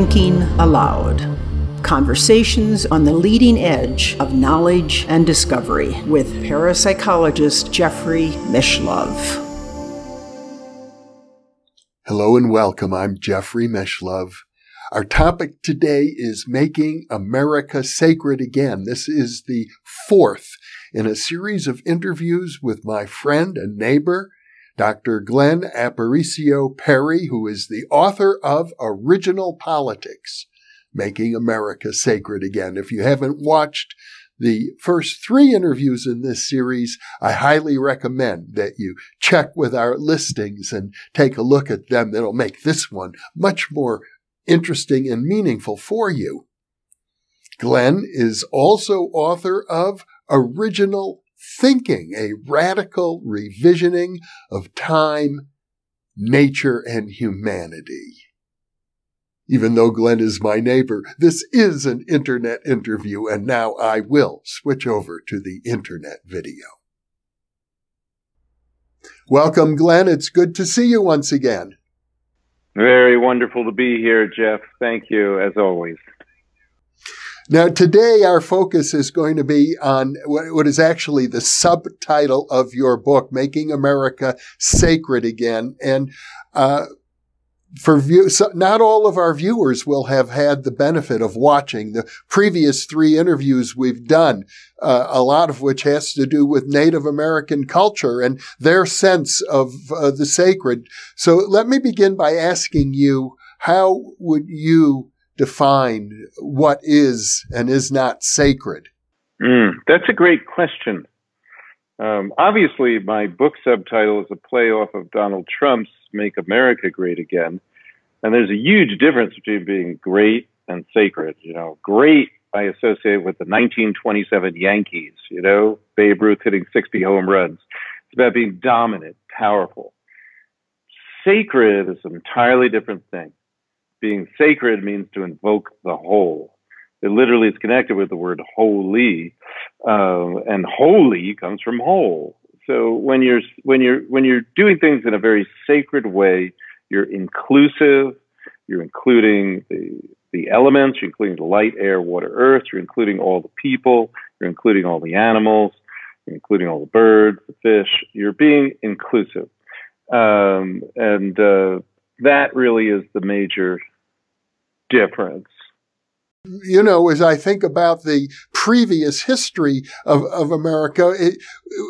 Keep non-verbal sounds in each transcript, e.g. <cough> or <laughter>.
Thinking Aloud. Conversations on the leading edge of knowledge and discovery with parapsychologist Jeffrey Mishlove. Hello and welcome. I'm Jeffrey Mishlove. Our topic today is making America sacred again. This is the fourth in a series of interviews with my friend and neighbor, Dr. Glenn Aparicio Perry, who is the author of Original Politics, Making America Sacred Again. If you haven't watched the first three interviews in this series, I highly recommend that you check with our listings and take a look at them. That'll make this one much more interesting and meaningful for you. Glenn is also author of Original Thinking, a radical revisioning of time, nature, and humanity. Even though Glenn is my neighbor, this is an internet interview, and now I will switch over to the internet video. Welcome, Glenn. It's good to see you once again. Very wonderful to be here, Jeff. Thank you, as always. Now, today our focus is going to be on what is actually the subtitle of your book, Making America Sacred Again. And uh, for view, so not all of our viewers will have had the benefit of watching the previous three interviews we've done, uh, a lot of which has to do with Native American culture and their sense of uh, the sacred. So let me begin by asking you, how would you define what is and is not sacred? Mm, that's a great question. Um, obviously, my book subtitle is a play off of Donald Trump's Make America Great Again. And there's a huge difference between being great and sacred. You know, great I associate with the 1927 Yankees, you know, Babe Ruth hitting 60 home runs. It's about being dominant, powerful. Sacred is an entirely different thing. Being sacred means to invoke the whole. It literally is connected with the word holy, uh, and holy comes from whole. So when you're when you're when you're doing things in a very sacred way, you're inclusive. You're including the the elements. You're including the light, air, water, earth. You're including all the people. You're including all the animals. You're including all the birds, the fish. You're being inclusive, um, and uh, that really is the major difference you know, as I think about the previous history of, of America, it,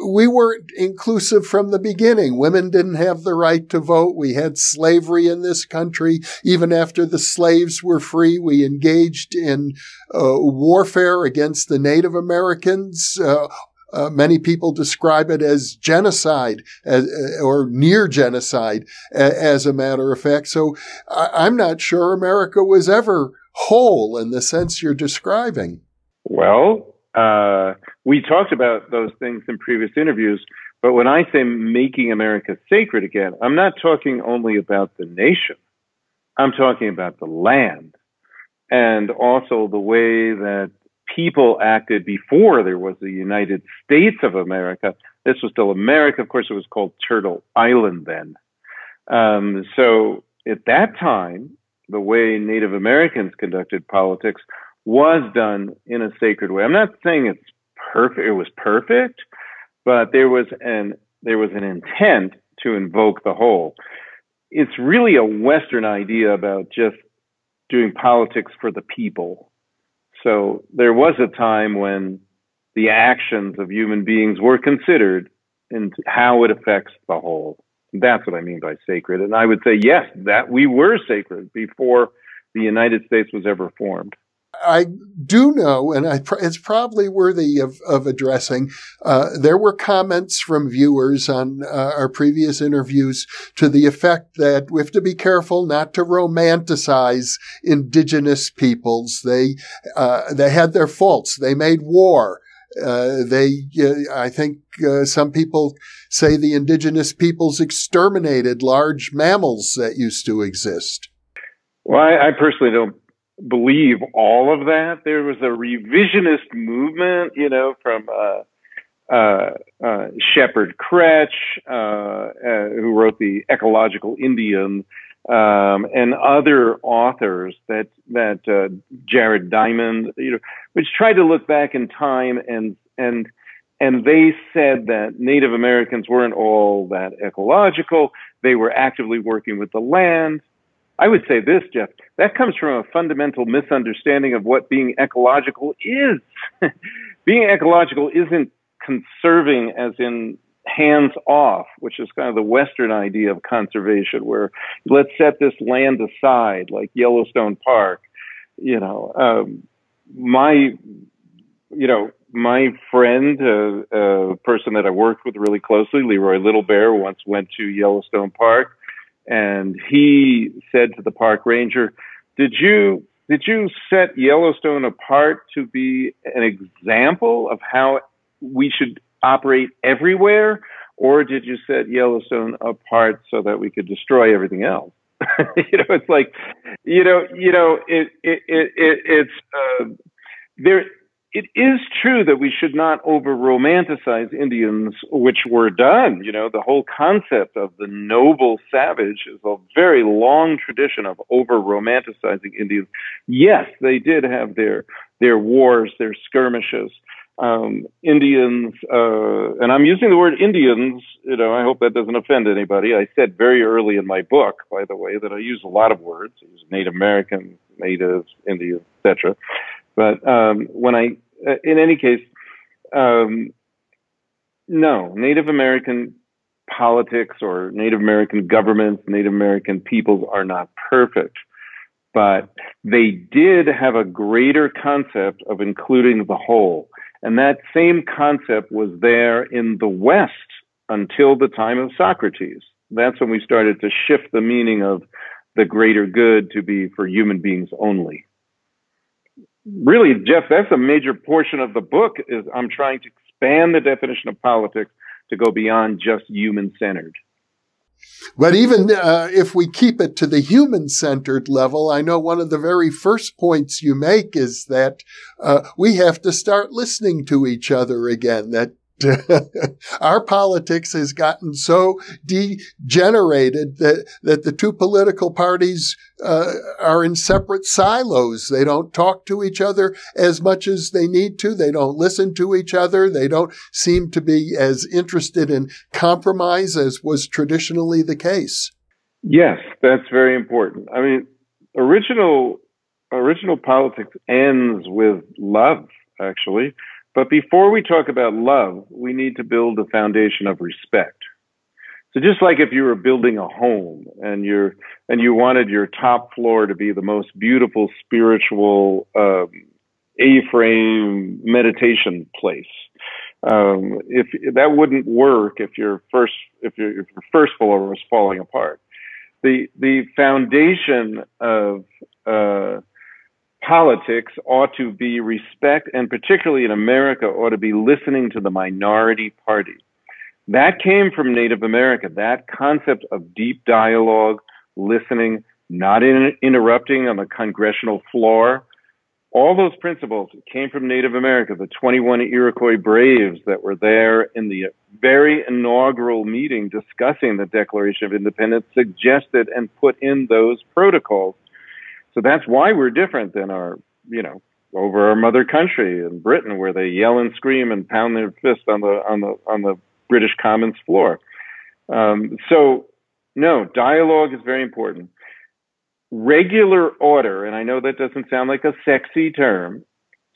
we weren't inclusive from the beginning. Women didn't have the right to vote. We had slavery in this country. Even after the slaves were free, we engaged in uh, warfare against the Native Americans. Uh, uh, many people describe it as genocide as, uh, or near genocide, as a matter of fact. So I, am not sure America was ever whole in the sense you're describing? Well, uh, we talked about those things in previous interviews, but when I say making America sacred again, I'm not talking only about the nation. I'm talking about the land and also the way that people acted before there was the United States of America. This was still America. Of course, it was called Turtle Island then. Um, so at that time, the way Native Americans conducted politics was done in a sacred way. I'm not saying it's perfect. It was perfect, but there was an there was an intent to invoke the whole. It's really a Western idea about just doing politics for the people. So there was a time when the actions of human beings were considered and how it affects the whole. That's what I mean by sacred. And I would say, yes, that we were sacred before the United States was ever formed. I do know, and I, it's probably worthy of, of addressing. Uh, there were comments from viewers on uh, our previous interviews to the effect that we have to be careful not to romanticize indigenous peoples. They uh, they had their faults. They made war. Uh, they, uh, I think, uh, some people say the indigenous peoples exterminated large mammals that used to exist. Well, I, I personally don't believe all of that. There was a revisionist movement, you know, from uh, uh, uh, Shepard Krech, who wrote the Ecological Indian, um, and other authors that that uh, Jared Diamond, you know, which tried to look back in time and and and they said that Native Americans weren't all that ecological. They were actively working with the land. I would say this, Jeff, that comes from a fundamental misunderstanding of what being ecological is. <laughs> being ecological isn't conserving as in hands off, which is kind of the Western idea of conservation, where let's set this land aside, like Yellowstone Park. You know, um, my, you know, my friend, a uh, uh, person that I worked with really closely, Leroy Little Bear, once went to Yellowstone Park, and he said to the park ranger, "Did you did you set Yellowstone apart to be an example of how we should operate everywhere, or did you set Yellowstone apart so that we could destroy everything else?" <laughs> you know, it's like, you know, you know, it it it, it it's uh, there it is true that we should not over romanticize Indians, which were done. You know, the whole concept of the noble savage is a very long tradition of over romanticizing Indians. Yes, they did have their their wars, their skirmishes. Um, Indians, uh, and I'm using the word Indians. You know, I hope that doesn't offend anybody. I said very early in my book, by the way, that I use a lot of words. I use Native American, Natives, Indians, etc. But um, when I, uh, in any case, um, no, Native American politics or Native American governments, Native American peoples are not perfect, but they did have a greater concept of including the whole. And that same concept was there in the West until the time of Socrates. That's when we started to shift the meaning of the greater good to be for human beings only really, Jeff, that's a major portion of the book. Is I'm trying to expand the definition of politics to go beyond just human centered. But even uh, if we keep it to the human centered level, I know one of the very first points you make is that uh, we have to start listening to each other again, that <laughs> our politics has gotten so degenerated that, that the two political parties uh, are in separate silos. They don't talk to each other as much as they need to. They don't listen to each other. They don't seem to be as interested in compromise as was traditionally the case. Yes, that's very important. I mean, original original politics ends with love, actually. But before we talk about love, we need to build a foundation of respect. So just like if you were building a home and you're and you wanted your top floor to be the most beautiful spiritual um, A-frame meditation place, um, if that wouldn't work if your first if your, if your first floor was falling apart. The the foundation of uh, politics ought to be respect, and particularly in America, ought to be listening to the minority party. That came from Native America, that concept of deep dialogue, listening, not in, interrupting on the congressional floor. All those principles came from Native America, the 21 Iroquois braves that were there in the very inaugural meeting discussing the Declaration of Independence suggested and put in those protocols so that's why we're different than our, you know, over our mother country in Britain, where they yell and scream and pound their fist on the on the on the British Commons floor. Um, so, no, dialogue is very important. Regular order, and I know that doesn't sound like a sexy term,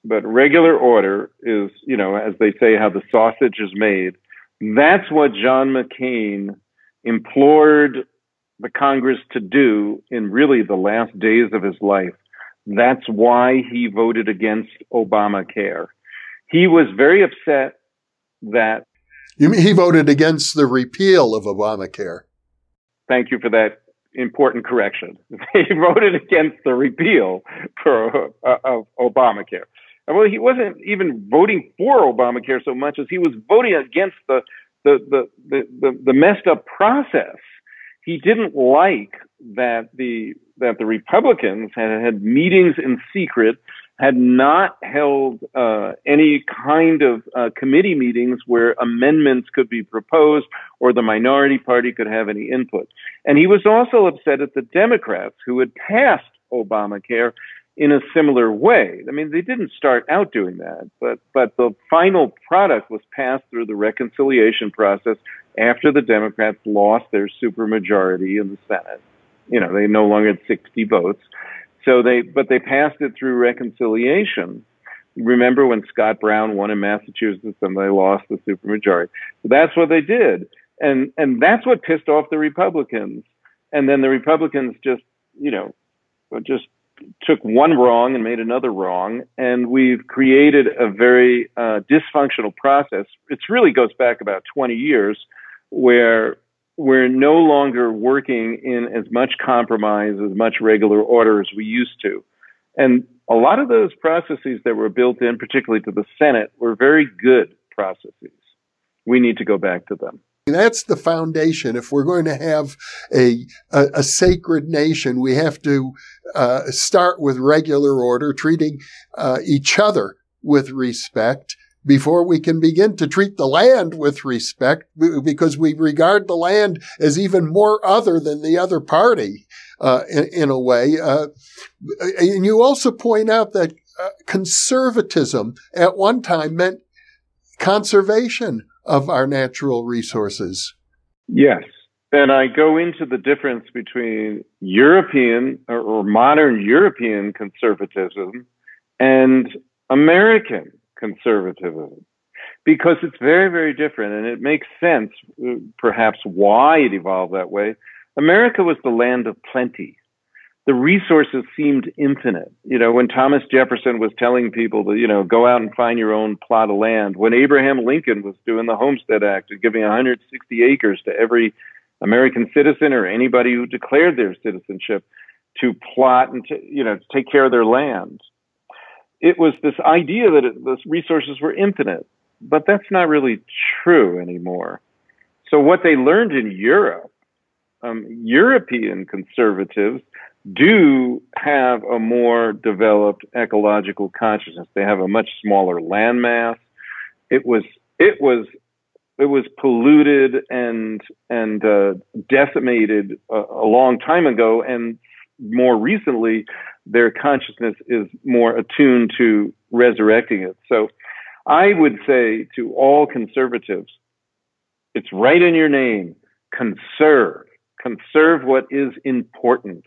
but regular order is, you know, as they say, how the sausage is made. That's what John McCain implored the Congress to do in really the last days of his life. That's why he voted against Obamacare. He was very upset that. You mean he voted against the repeal of Obamacare? Thank you for that important correction. <laughs> he voted against the repeal for uh, of Obamacare. Well, he wasn't even voting for Obamacare so much as he was voting against the the the the, the, the messed up process he didn't like that the that the Republicans had had meetings in secret had not held uh, any kind of uh, committee meetings where amendments could be proposed or the minority party could have any input. And he was also upset at the Democrats who had passed Obamacare in a similar way. I mean, they didn't start out doing that, but but the final product was passed through the reconciliation process after the Democrats lost their supermajority in the Senate. You know, they no longer had 60 votes. So they, but they passed it through reconciliation. Remember when Scott Brown won in Massachusetts and they lost the supermajority? So that's what they did. And, and that's what pissed off the Republicans. And then the Republicans just, you know, just took one wrong and made another wrong, and we've created a very uh, dysfunctional process. It really goes back about 20 years, where we're no longer working in as much compromise, as much regular order as we used to. And a lot of those processes that were built in, particularly to the Senate, were very good processes. We need to go back to them. That's the foundation. If we're going to have a, a, a sacred nation, we have to uh, start with regular order, treating uh, each other with respect before we can begin to treat the land with respect because we regard the land as even more other than the other party uh, in, in, a way. Uh, and you also point out that uh, conservatism at one time meant conservation of our natural resources. Yes. And I go into the difference between European or, or modern European conservatism and American conservatism because it's very, very different and it makes sense, uh, perhaps, why it evolved that way. America was the land of plenty. The resources seemed infinite. You know, when Thomas Jefferson was telling people to, you know, go out and find your own plot of land, when Abraham Lincoln was doing the Homestead Act and giving 160 acres to every American citizen or anybody who declared their citizenship to plot and to, you know, to take care of their land it was this idea that it, the resources were infinite, but that's not really true anymore. So what they learned in Europe, um, European conservatives do have a more developed ecological consciousness. They have a much smaller landmass. It was it was it was polluted and and uh, decimated a, a long time ago, and more recently their consciousness is more attuned to resurrecting it. So I would say to all conservatives, it's right in your name. Conserve. Conserve what is important.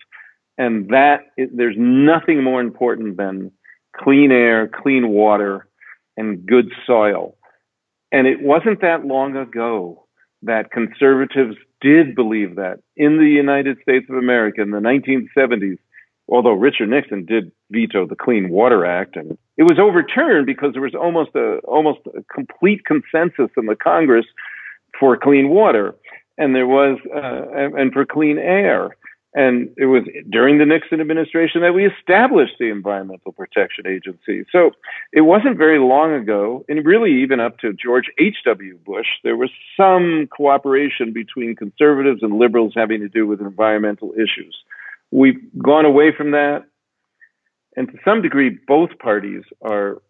And that, there's nothing more important than clean air, clean water, and good soil. And it wasn't that long ago that conservatives did believe that in the United States of America in the 1970s although Richard Nixon did veto the Clean Water Act, and it was overturned because there was almost a almost a complete consensus in the Congress for clean water, and there was uh, and for clean air. And it was during the Nixon administration that we established the Environmental Protection Agency. So it wasn't very long ago, and really even up to George H.W. Bush, there was some cooperation between conservatives and liberals having to do with environmental issues. We've gone away from that. And to some degree, both parties are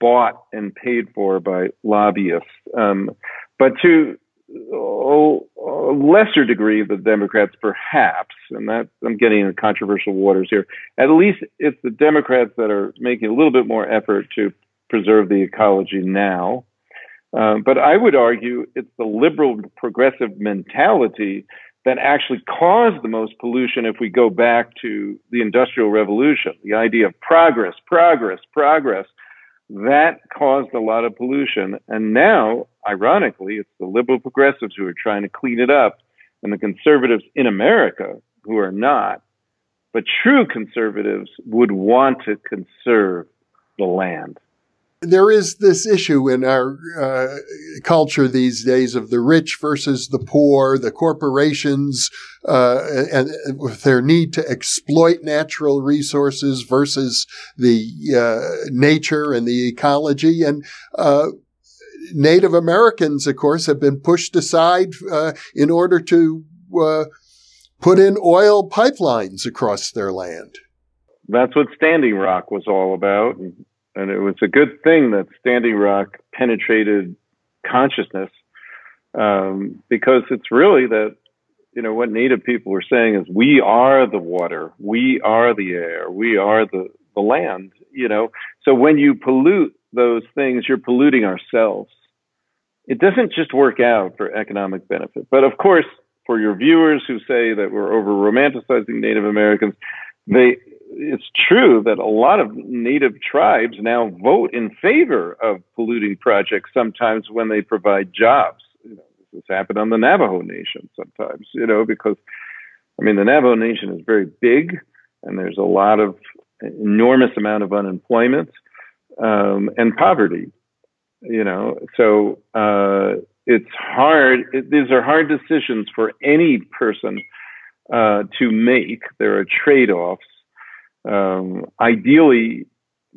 bought and paid for by lobbyists. Um, but to a lesser degree, the Democrats perhaps, and that I'm getting into controversial waters here. At least it's the Democrats that are making a little bit more effort to preserve the ecology now. Um, but I would argue it's the liberal progressive mentality that actually caused the most pollution if we go back to the Industrial Revolution. The idea of progress, progress, progress, that caused a lot of pollution. And now, ironically, it's the liberal progressives who are trying to clean it up and the conservatives in America who are not. But true conservatives would want to conserve the land there is this issue in our uh, culture these days of the rich versus the poor, the corporations, uh, and, and, with their need to exploit natural resources versus the uh, nature and the ecology. And uh, Native Americans, of course, have been pushed aside uh, in order to uh, put in oil pipelines across their land. that's what Standing Rock was all about. And, and it was a good thing that Standing Rock penetrated consciousness um, because it's really that you know what native people were saying is we are the water we are the air we are the the land you know? So when you pollute those things you're polluting ourselves. It doesn't just work out for economic benefit but of course for your viewers who say that we're over romanticizing native americans they it's true that a lot of native tribes now vote in favor of polluting projects sometimes when they provide jobs this happened on the Navajo Nation sometimes, you know, because I mean the Navajo Nation is very big, and there's a lot of enormous amount of unemployment um, and poverty, you know. So uh, it's hard. It, these are hard decisions for any person uh, to make. There are trade-offs. Um, ideally,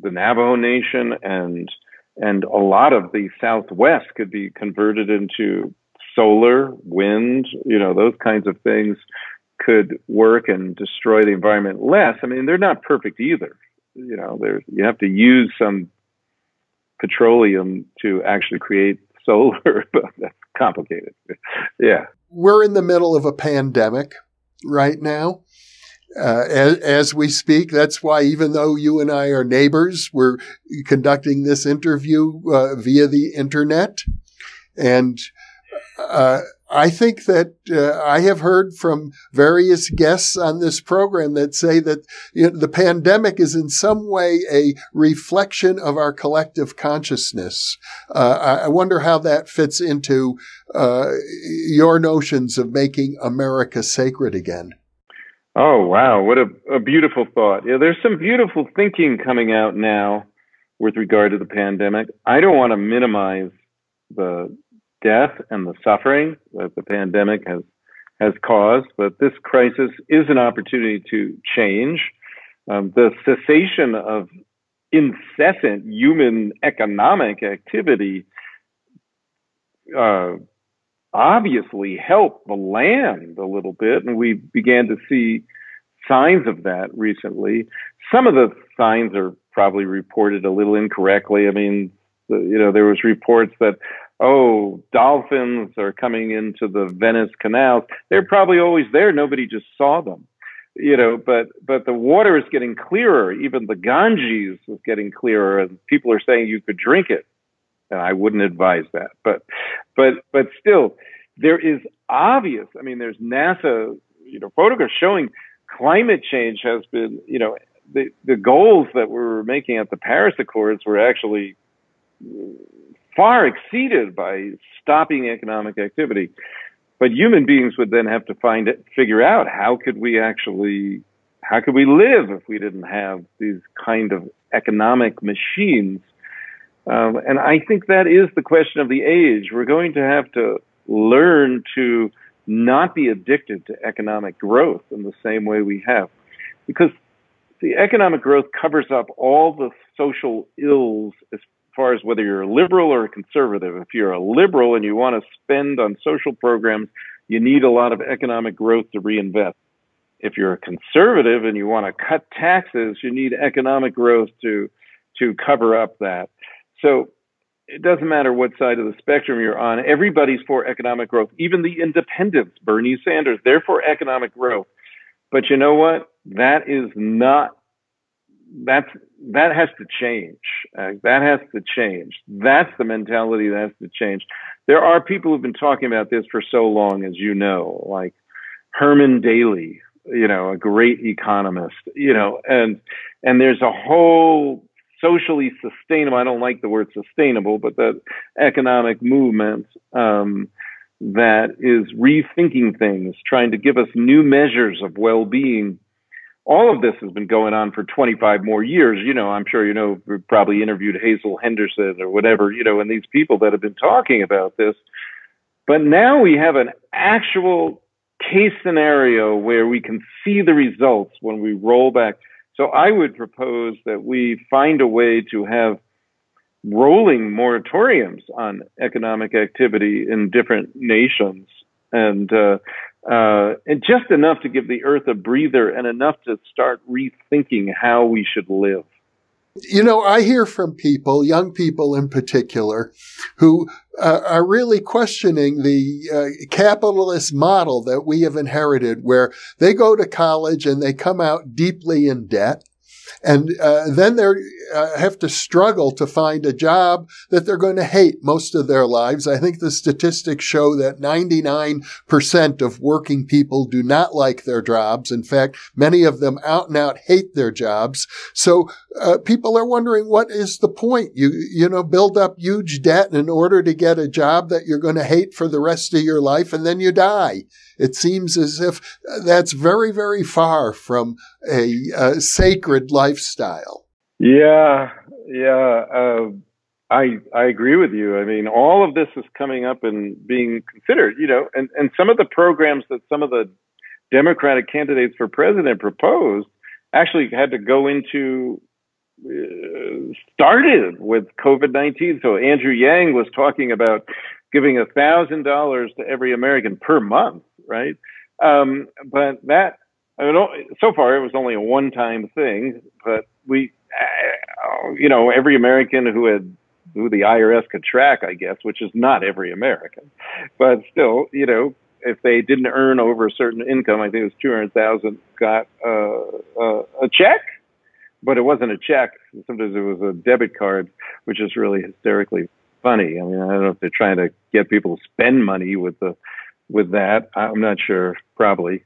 the Navajo Nation and and a lot of the Southwest could be converted into solar, wind, you know, those kinds of things could work and destroy the environment less. I mean, they're not perfect either. You know, there's you have to use some petroleum to actually create solar, <laughs> but that's complicated. yeah. We're in the middle of a pandemic right now. Uh, as, as, we speak. That's why, even though you and I are neighbors, we're conducting this interview uh, via the internet. And uh, I think that uh, I have heard from various guests on this program that say that you know, the pandemic is in some way a reflection of our collective consciousness. Uh, I wonder how that fits into your notions of making America sacred again. Oh wow, what a, a beautiful thought! Yeah, there's some beautiful thinking coming out now with regard to the pandemic. I don't want to minimize the death and the suffering that the pandemic has has caused, but this crisis is an opportunity to change. Um, the cessation of incessant human economic activity uh, obviously helped the land a little bit, and we began to see signs of that recently. Some of the signs are probably reported a little incorrectly. I mean, you know, there was reports that oh, dolphins are coming into the Venice canals. They're probably always there. Nobody just saw them, you know. But but the water is getting clearer. Even the Ganges is getting clearer, and people are saying you could drink it. And I wouldn't advise that. But but but still, there is obvious. I mean, there's NASA, you know, photographs showing climate change has been, you know, the the goals that we were making at the Paris Accords were actually far exceeded by stopping economic activity. But human beings would then have to find it, figure out how could we actually, how could we live if we didn't have these kind of economic machines? Um, and I think that is the question of the age. We're going to have to learn to not be addicted to economic growth in the same way we have. Because the economic growth covers up all the social ills, as far as whether you're a liberal or a conservative. If you're a liberal and you want to spend on social programs, you need a lot of economic growth to reinvest. If you're a conservative and you want to cut taxes, you need economic growth to to cover up that. So it doesn't matter what side of the spectrum you're on. Everybody's for economic growth. Even the independents, Bernie Sanders, they're for economic growth. But you know what? That is not that's that has to change. Uh, that has to change. That's the mentality that has to change. There are people who've been talking about this for so long, as you know, like Herman Daly, you know, a great economist, you know, and and there's a whole socially sustainable. I don't like the word sustainable, but that economic movement um, that is rethinking things, trying to give us new measures of well-being all of this has been going on for 25 more years. You know, I'm sure you know, probably interviewed Hazel Henderson or whatever, you know, and these people that have been talking about this. But now we have an actual case scenario where we can see the results when we roll back. So I would propose that we find a way to have rolling moratoriums on economic activity in different nations and uh, uh, and just enough to give the earth a breather and enough to start rethinking how we should live. You know, I hear from people, young people in particular, who uh, are really questioning the uh, capitalist model that we have inherited, where they go to college and they come out deeply in debt and uh, then they uh, have to struggle to find a job that they're going to hate most of their lives. I think the statistics show that 99% of working people do not like their jobs. In fact, many of them out and out hate their jobs. So uh, people are wondering what is the point? You you know build up huge debt in order to get a job that you're going to hate for the rest of your life, and then you die. It seems as if that's very, very far from a, a sacred lifestyle. Yeah, yeah. Uh, I I agree with you. I mean, all of this is coming up and being considered. You know, and and some of the programs that some of the Democratic candidates for president proposed actually had to go into uh, started with COVID 19. So Andrew Yang was talking about giving a thousand dollars to every American per month right? Um, but that, I mean, so far it was only a one-time thing, but we, uh, you know, every American who had who the IRS could track, I guess, which is not every American, but still, you know, if they didn't earn over a certain income, I think it was two hundred thousand, got uh, uh, a check, but it wasn't a check. Sometimes it was a debit card, which is really hysterically funny. I mean, I don't know if they're trying to get people to spend money with the with that. I'm not sure, probably.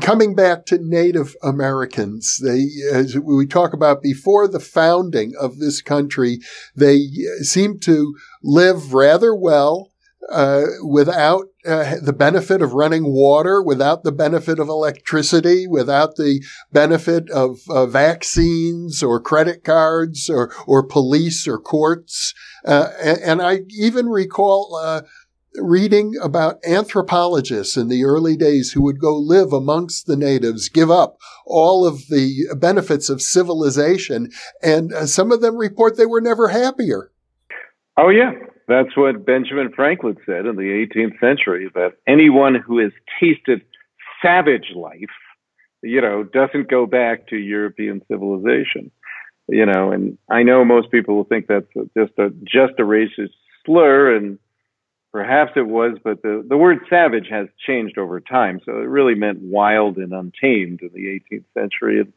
Coming back to Native Americans, they, as we talk about before the founding of this country, they seem to live rather well. Uh, without uh, the benefit of running water, without the benefit of electricity, without the benefit of uh, vaccines or credit cards or, or police or courts. Uh, and, I even recall uh, reading about anthropologists in the early days who would go live amongst the natives, give up all of the benefits of civilization, and uh, some of them report they were never happier. Oh, yeah. That's what Benjamin Franklin said in the 18th century that anyone who has tasted savage life, you know, doesn't go back to European civilization. You know, and I know most people will think that's just a just a racist slur, and Perhaps it was, but the, the word savage has changed over time. So it really meant wild and untamed in the 18th century. And,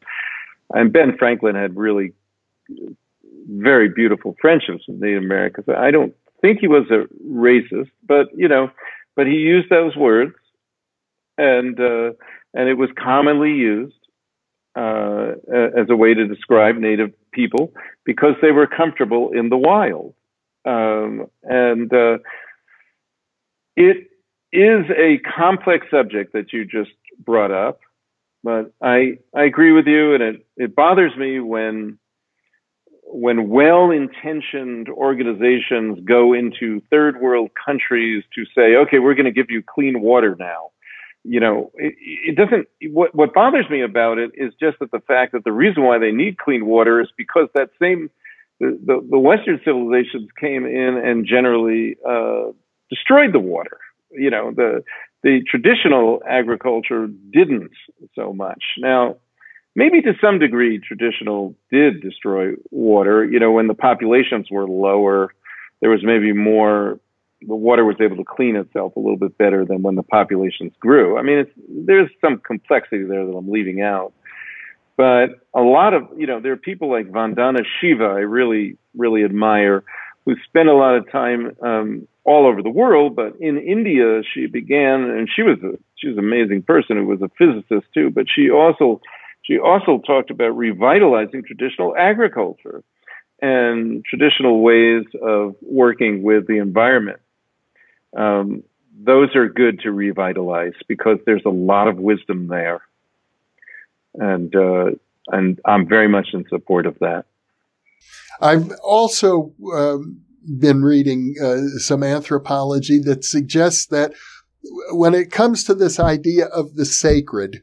and Ben Franklin had really very beautiful friendships with Native Americans. I don't think he was a racist, but you know, but he used those words, and uh, and it was commonly used uh, as a way to describe Native people because they were comfortable in the wild. Um, and uh, it is a complex subject that you just brought up, but I I agree with you, and it it bothers me when when well-intentioned organizations go into third world countries to say, okay, we're going to give you clean water now. You know, it, it doesn't. What what bothers me about it is just that the fact that the reason why they need clean water is because that same the, the, the Western civilizations came in and generally uh, destroyed the water. You know, the the traditional agriculture didn't so much. Now, maybe to some degree, traditional did destroy water. You know, when the populations were lower, there was maybe more. The water was able to clean itself a little bit better than when the populations grew. I mean, there's some complexity there that I'm leaving out. But a lot of, you know, there are people like Vandana Shiva I really, really admire, who spent a lot of time um, all over the world, but in India she began, and she was a she was an amazing person who was a physicist too. But she also she also talked about revitalizing traditional agriculture and traditional ways of working with the environment. Um, those are good to revitalize because there's a lot of wisdom there, and uh, and I'm very much in support of that. I've also um, been reading uh, some anthropology that suggests that when it comes to this idea of the sacred,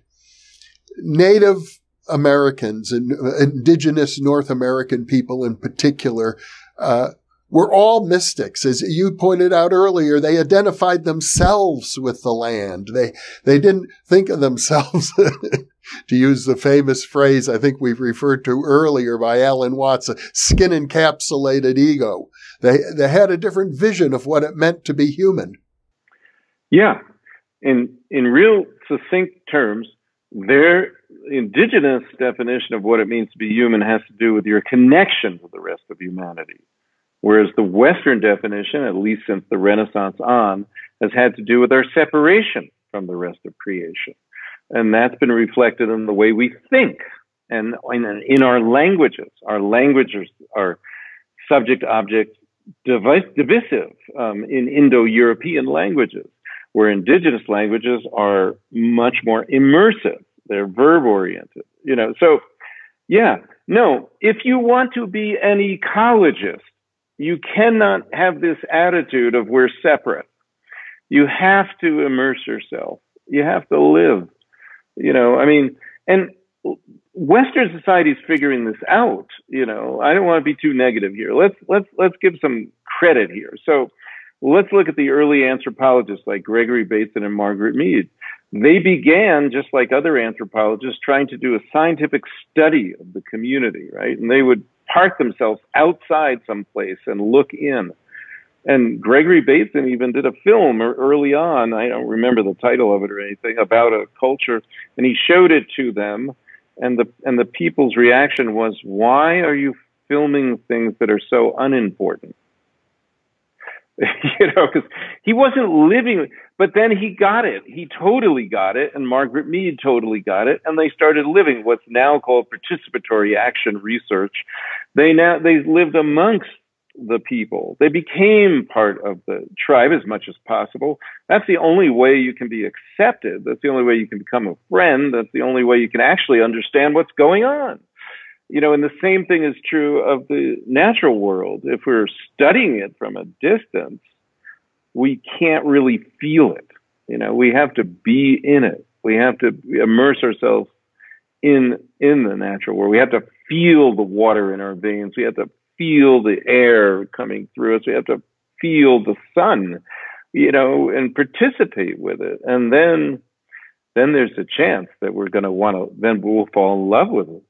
Native Americans and uh, indigenous North American people in particular uh, were all mystics. As you pointed out earlier, they identified themselves with the land. They, they didn't think of themselves, <laughs> to use the famous phrase I think we've referred to earlier by Alan Watts, a skin encapsulated ego. They, they had a different vision of what it meant to be human. Yeah. In, in real succinct terms, their indigenous definition of what it means to be human has to do with your connection to the rest of humanity. Whereas the Western definition, at least since the Renaissance on, has had to do with our separation from the rest of creation. And that's been reflected in the way we think and in our languages. Our languages are subject object divisive um, in Indo European languages, where indigenous languages are much more immersive. They're verb oriented, you know. So, yeah, no, if you want to be an ecologist, you cannot have this attitude of we're separate. You have to immerse yourself. You have to live. You know, I mean, and Western society is figuring this out. You know, I don't want to be too negative here. Let's let's let's give some credit here. So let's look at the early anthropologists like Gregory Bateson and Margaret Mead. They began just like other anthropologists trying to do a scientific study of the community, right? And they would park themselves outside someplace and look in. And Gregory Bateson even did a film er, early on. I don't remember the title of it or anything about a culture, and he showed it to them. And the and the people's reaction was, "Why are you filming things that are so unimportant?" <laughs> you know, because he wasn't living. But then he got it. He totally got it, and Margaret Mead totally got it, and they started living what's now called participatory action research. They now they lived amongst the people. They became part of the tribe as much as possible. That's the only way you can be accepted. That's the only way you can become a friend. That's the only way you can actually understand what's going on you know, and the same thing is true of the natural world. If we're studying it from a distance, we can't really feel it. You know, we have to be in it. We have to immerse ourselves in in the natural world. We have to feel the water in our veins. We have to feel the air coming through us. We have to feel the sun, you know, and participate with it. And then then there's a chance that we're going to want to then we'll fall in love with it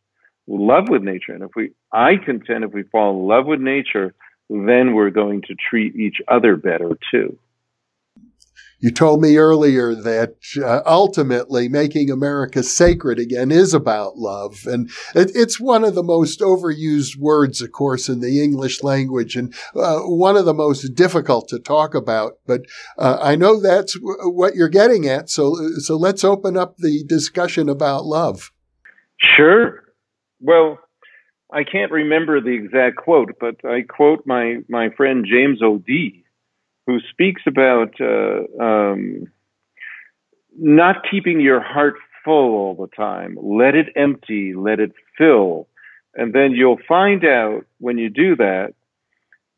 love with nature. And if we, I contend, if we fall in love with nature, then we're going to treat each other better too. You told me earlier that uh, ultimately making America sacred again is about love. And it, it's one of the most overused words, of course, in the English language and uh, one of the most difficult to talk about. But uh, I know that's w- what you're getting at. So, so let's open up the discussion about love. Sure. Well, I can't remember the exact quote, but I quote my, my friend James O'Dea, who speaks about uh, um, not keeping your heart full all the time. Let it empty, let it fill. And then you'll find out when you do that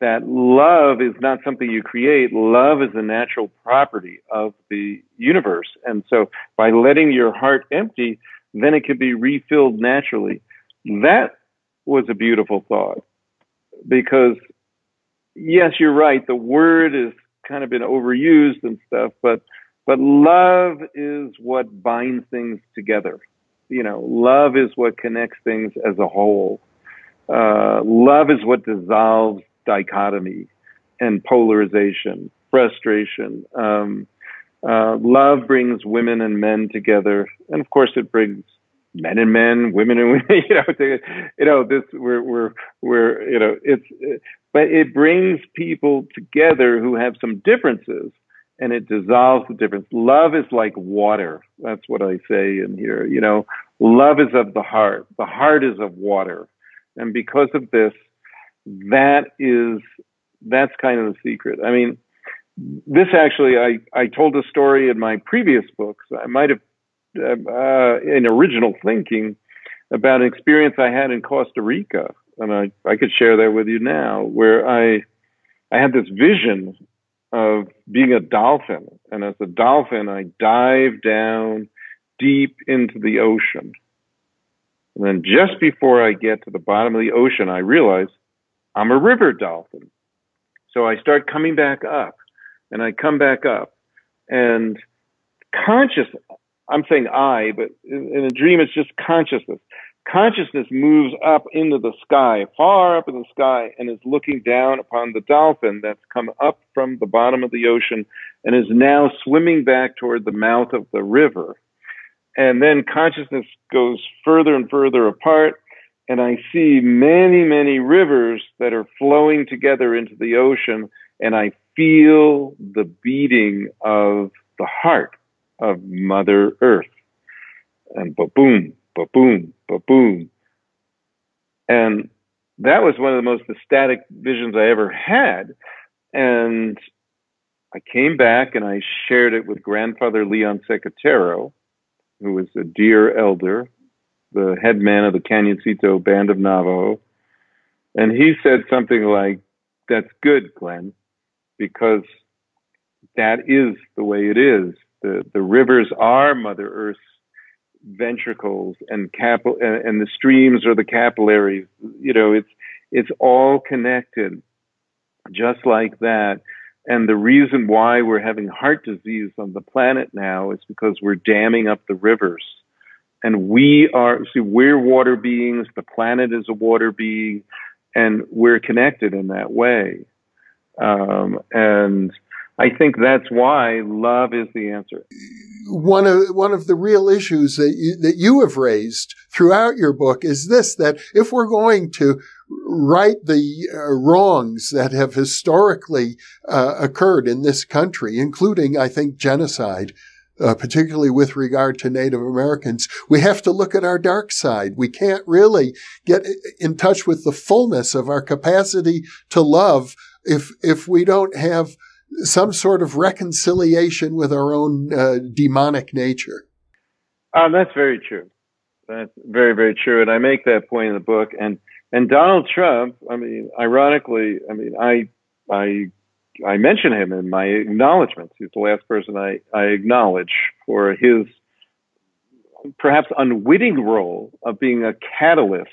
that love is not something you create. Love is a natural property of the universe. And so by letting your heart empty, then it can be refilled naturally. That was a beautiful thought because, yes, you're right. The word has kind of been overused and stuff, but but love is what binds things together. You know, love is what connects things as a whole. Uh, love is what dissolves dichotomy and polarization, frustration. Um, uh, love brings women and men together, and of course, it brings men and men, women and <laughs> women. You know, you know this. We're we're we're you know it's, but it brings people together who have some differences, and it dissolves the difference. Love is like water. That's what I say in here. You know, love is of the heart. The heart is of water, and because of this, that is that's kind of the secret. I mean, this actually, I I told a story in my previous books. I might have uh, in original thinking about an experience I had in Costa Rica, and I, I could share that with you now, where I I had this vision of being a dolphin, and as a dolphin, I dive down deep into the ocean, and then just before I get to the bottom of the ocean, I realize I'm a river dolphin. So I start coming back up and I come back up and conscious, I'm saying I, but in, in a dream, it's just consciousness. Consciousness moves up into the sky, far up in the sky, and is looking down upon the dolphin that's come up from the bottom of the ocean and is now swimming back toward the mouth of the river. And then consciousness goes further and further apart, and I see many, many rivers that are flowing together into the ocean, and I feel the beating of the heart of Mother Earth. And ba boom, ba boom, ba boom. And that was one of the most ecstatic visions I ever had. And I came back and I shared it with grandfather Leon Secatero, who was a dear elder, the head man of the Cañoncito Band of Navajo. And he said something like, That's good, Glenn, because that is the way it is. The, the rivers are Mother Earth's ventricles and and, and the streams are the capillaries. You know, it's it's all connected, just like that. And the reason why we're having heart disease on the planet now is because we're damming up the rivers. And we are, see, we're water beings, the planet is a water being, and we're connected in that way. Um, and I think that's why love is the answer. One of one of the real issues that you, that you have raised throughout your book is this: that if we're going to right the uh, wrongs that have historically uh, occurred in this country, including, I think, genocide. Uh, particularly with regard to Native Americans, we have to look at our dark side. We can't really get in touch with the fullness of our capacity to love if if we don't have some sort of reconciliation with our own uh, demonic nature. Um, that's very true. That's very very true, and I make that point in the book. And and Donald Trump, I mean, ironically, I mean, I I I mention him in my acknowledgments. He's the last person I, I acknowledge for his perhaps unwitting role of being a catalyst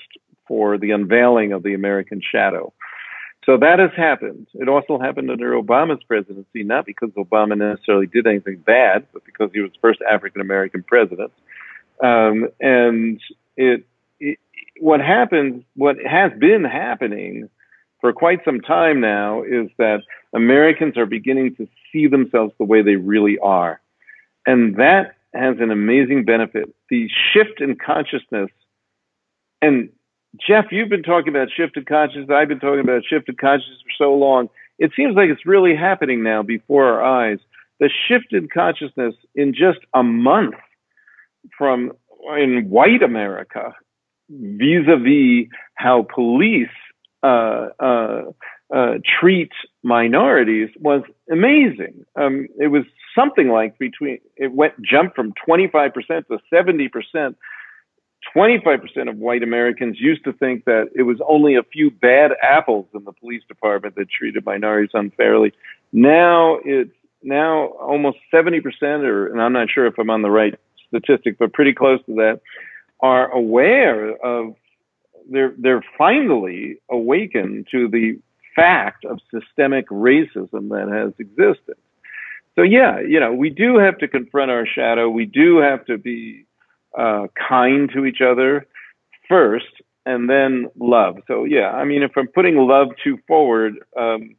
for the unveiling of the American shadow. So that has happened. It also happened under Obama's presidency, not because Obama necessarily did anything bad, but because he was the first African American president. Um, and it, it, what happens, what has been happening for quite some time now is that Americans are beginning to see themselves the way they really are. And that has an amazing benefit. The shift in consciousness and Jeff, you've been talking about shifted consciousness. I've been talking about shifted consciousness for so long. It seems like it's really happening now before our eyes. The shifted consciousness in just a month from in white America vis-a-vis how police uh, uh, uh, treat minorities was amazing. Um, it was something like between it went jumped from 25% to 70% 25% of white Americans used to think that it was only a few bad apples in the police department that treated minorities unfairly. Now it's now almost 70%, or, and I'm not sure if I'm on the right statistic, but pretty close to that, are aware of, they're, they're finally awakened to the fact of systemic racism that has existed. So yeah, you know, we do have to confront our shadow. We do have to be uh, kind to each other first, and then love. So yeah, I mean, if I'm putting love too forward, um,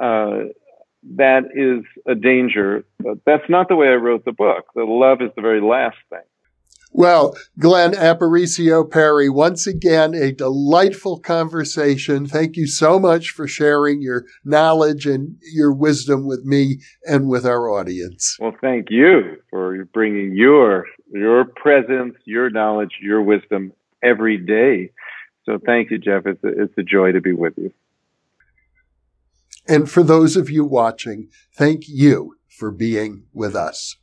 uh, that is a danger. But that's not the way I wrote the book. The love is the very last thing. Well, Glenn Aparicio Parry, once again, a delightful conversation. Thank you so much for sharing your knowledge and your wisdom with me and with our audience. Well, thank you for bringing your, your presence, your knowledge, your wisdom every day. So thank you, Jeff. It's a, it's a joy to be with you. And for those of you watching, thank you for being with us.